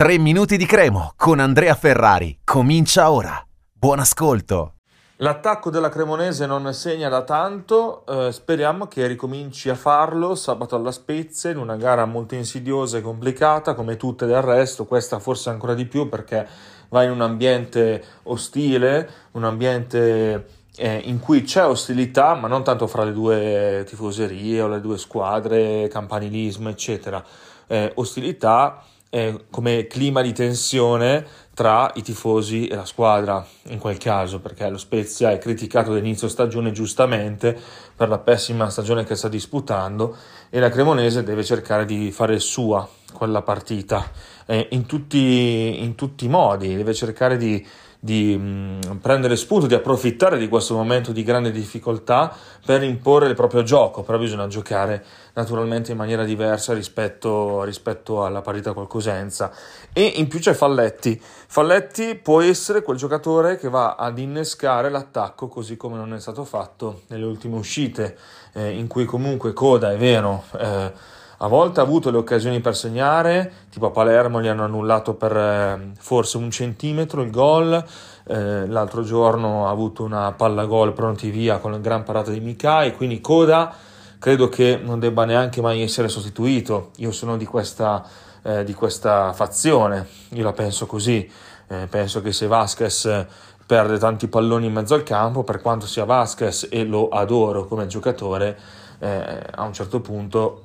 3 minuti di cremo con Andrea Ferrari. Comincia ora. Buon ascolto. L'attacco della Cremonese non segna da tanto, eh, speriamo che ricominci a farlo sabato alla Spezia in una gara molto insidiosa e complicata come tutte del resto, questa forse ancora di più perché va in un ambiente ostile, un ambiente eh, in cui c'è ostilità, ma non tanto fra le due tifoserie o le due squadre, campanilismo eccetera, eh, ostilità eh, come clima di tensione tra i tifosi e la squadra in quel caso perché lo Spezia è criticato all'inizio stagione giustamente per la pessima stagione che sta disputando e la Cremonese deve cercare di fare sua quella partita eh, in, tutti, in tutti i modi deve cercare di di mh, prendere spunto, di approfittare di questo momento di grande difficoltà per imporre il proprio gioco, però bisogna giocare naturalmente in maniera diversa rispetto, rispetto alla parità col Cosenza. E in più c'è Falletti. Falletti può essere quel giocatore che va ad innescare l'attacco così come non è stato fatto nelle ultime uscite, eh, in cui comunque Coda è vero. Eh, a volte ha avuto le occasioni per segnare, tipo a Palermo gli hanno annullato per eh, forse un centimetro il gol, eh, l'altro giorno ha avuto una palla gol pronti via con la gran parata di Mikai, quindi Coda credo che non debba neanche mai essere sostituito, io sono di questa, eh, di questa fazione, io la penso così, eh, penso che se Vasquez perde tanti palloni in mezzo al campo, per quanto sia Vasquez e lo adoro come giocatore, eh, a un certo punto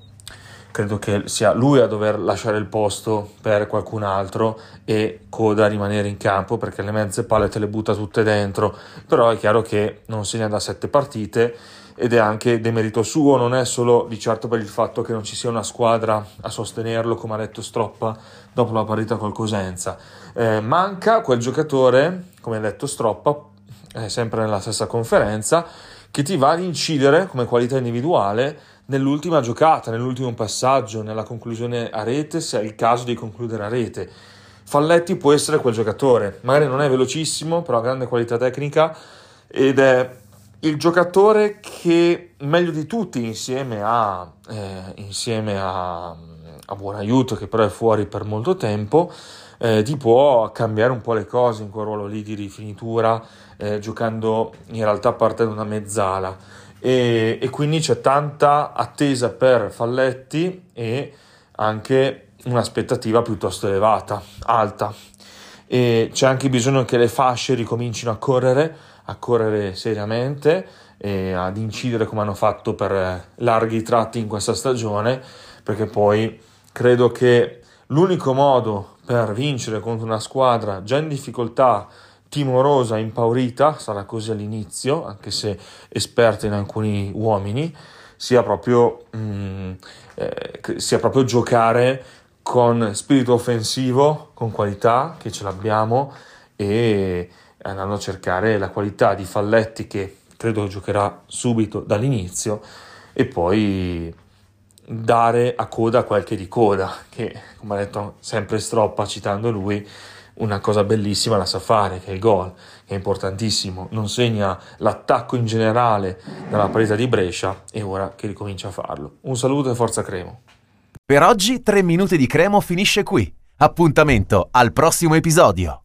credo che sia lui a dover lasciare il posto per qualcun altro e Coda rimanere in campo perché le mezze palle te le butta tutte dentro, però è chiaro che non segna da sette partite ed è anche demerito suo, non è solo di certo per il fatto che non ci sia una squadra a sostenerlo come ha detto Stroppa dopo la partita col Cosenza. Eh, manca quel giocatore, come ha detto Stroppa, eh, sempre nella stessa conferenza, che ti va ad incidere come qualità individuale nell'ultima giocata, nell'ultimo passaggio, nella conclusione a rete, se è il caso di concludere a rete. Falletti può essere quel giocatore, magari non è velocissimo, però ha grande qualità tecnica ed è il giocatore che meglio di tutti insieme a, eh, insieme a, a Buon Aiuto, che però è fuori per molto tempo, eh, ti può cambiare un po' le cose in quel ruolo lì di rifinitura, eh, giocando in realtà partendo da mezzala e, e quindi c'è tanta attesa per Falletti e anche un'aspettativa piuttosto elevata, alta. E c'è anche bisogno che le fasce ricomincino a correre, a correre seriamente e ad incidere come hanno fatto per larghi tratti in questa stagione, perché poi credo che l'unico modo per vincere contro una squadra già in difficoltà timorosa, impaurita, sarà così all'inizio, anche se esperta in alcuni uomini, sia proprio, mm, eh, sia proprio giocare con spirito offensivo, con qualità, che ce l'abbiamo, e andando a cercare la qualità di Falletti che credo giocherà subito dall'inizio e poi dare a coda qualche di coda che come ha detto sempre Stroppa citando lui una cosa bellissima la sa fare, che è il gol, che è importantissimo. Non segna l'attacco in generale dalla partita di Brescia e ora che ricomincia a farlo. Un saluto e forza Cremo. Per oggi 3 minuti di Cremo finisce qui. Appuntamento al prossimo episodio.